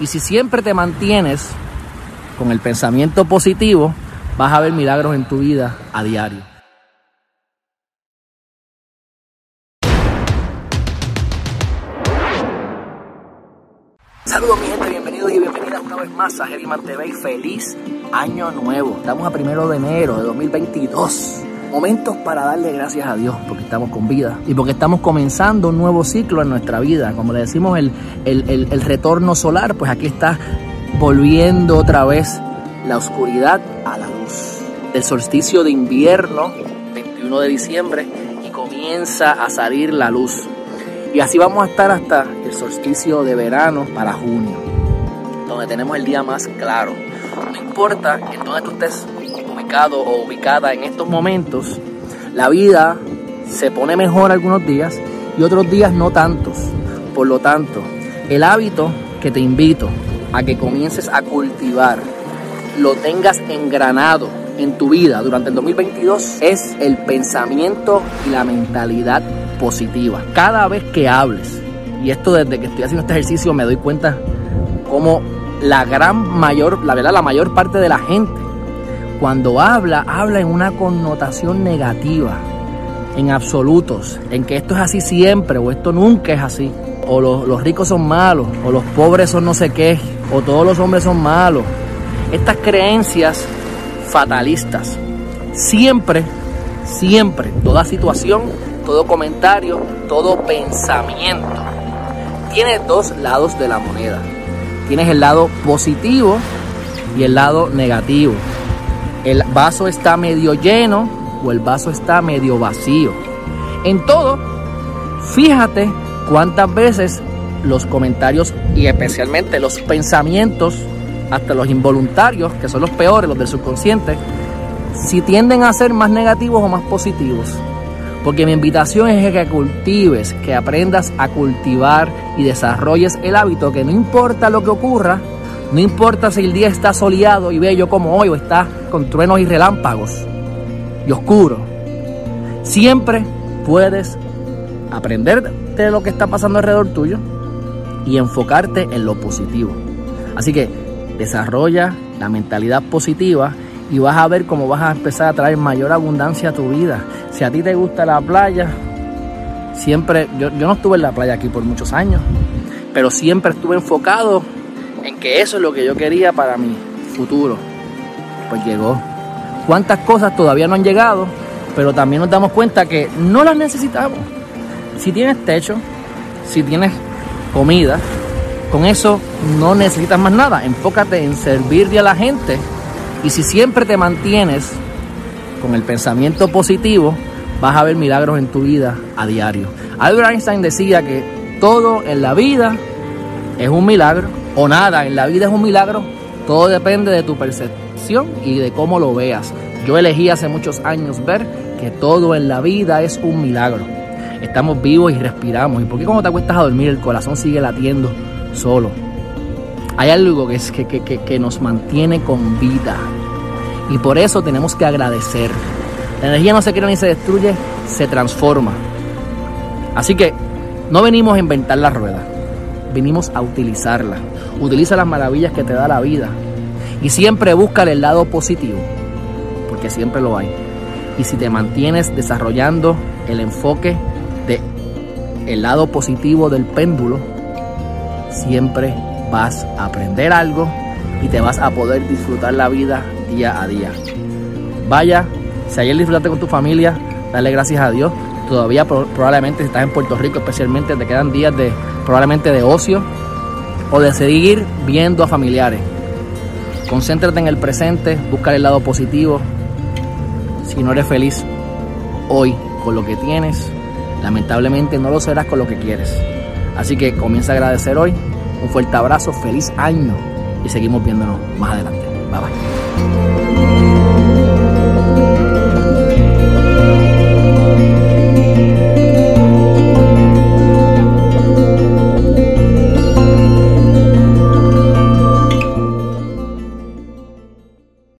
Y si siempre te mantienes con el pensamiento positivo, vas a ver milagros en tu vida a diario. Saludos mi gente, bienvenidos y bienvenidas una vez más a Geriman TV y feliz año nuevo. Estamos a primero de enero de 2022. Momentos para darle gracias a Dios porque estamos con vida y porque estamos comenzando un nuevo ciclo en nuestra vida. Como le decimos, el, el, el retorno solar, pues aquí está volviendo otra vez la oscuridad a la luz. El solsticio de invierno, 21 de diciembre, y comienza a salir la luz. Y así vamos a estar hasta el solsticio de verano para junio, donde tenemos el día más claro. No importa en dónde tú estés o ubicada en estos momentos, la vida se pone mejor algunos días y otros días no tantos. Por lo tanto, el hábito que te invito a que comiences a cultivar, lo tengas engranado en tu vida durante el 2022 es el pensamiento y la mentalidad positiva. Cada vez que hables, y esto desde que estoy haciendo este ejercicio me doy cuenta como la gran mayor, la verdad, la mayor parte de la gente, cuando habla, habla en una connotación negativa, en absolutos, en que esto es así siempre o esto nunca es así, o los, los ricos son malos, o los pobres son no sé qué, o todos los hombres son malos. Estas creencias fatalistas, siempre, siempre, toda situación todo comentario, todo pensamiento. Tiene dos lados de la moneda. Tienes el lado positivo y el lado negativo. El vaso está medio lleno o el vaso está medio vacío. En todo, fíjate cuántas veces los comentarios y especialmente los pensamientos, hasta los involuntarios, que son los peores, los del subconsciente, si tienden a ser más negativos o más positivos. Porque mi invitación es que cultives, que aprendas a cultivar y desarrolles el hábito que no importa lo que ocurra, no importa si el día está soleado y bello como hoy o está con truenos y relámpagos y oscuro, siempre puedes aprender de lo que está pasando alrededor tuyo y enfocarte en lo positivo. Así que desarrolla la mentalidad positiva y vas a ver cómo vas a empezar a traer mayor abundancia a tu vida. Si a ti te gusta la playa, siempre, yo, no estuve en la playa aquí por muchos años, pero siempre estuve enfocado en que eso es lo que yo quería para mi futuro. Pues llegó. ¿Cuántas cosas todavía no han llegado? Pero también nos damos cuenta que no las necesitamos. Si tienes techo, si tienes comida, con eso no necesitas más nada. Enfócate en servirle a la gente y si siempre te mantienes con el pensamiento positivo, vas a ver milagros en tu vida a diario. Albert Einstein decía que todo en la vida es un milagro o nada en la vida es un milagro. Todo depende de tu percepción y de cómo lo veas. Yo elegí hace muchos años ver que todo en la vida es un milagro. Estamos vivos y respiramos. ¿Y por qué cuando te acuestas a dormir el corazón sigue latiendo solo? Hay algo que, es, que, que, que nos mantiene con vida. Y por eso tenemos que agradecer. La energía no se crea ni se destruye, se transforma. Así que no venimos a inventar la rueda, venimos a utilizarla. Utiliza las maravillas que te da la vida. Y siempre busca el lado positivo, porque siempre lo hay. Y si te mantienes desarrollando el enfoque de lado positivo del péndulo, siempre vas a aprender algo y te vas a poder disfrutar la vida día a día. Vaya, si ayer disfrutaste con tu familia, dale gracias a Dios. Todavía probablemente si estás en Puerto Rico especialmente te quedan días de probablemente de ocio o de seguir viendo a familiares. Concéntrate en el presente, busca el lado positivo. Si no eres feliz hoy con lo que tienes, lamentablemente no lo serás con lo que quieres. Así que comienza a agradecer hoy. Un fuerte abrazo, feliz año y seguimos viéndonos más adelante. Bye bye.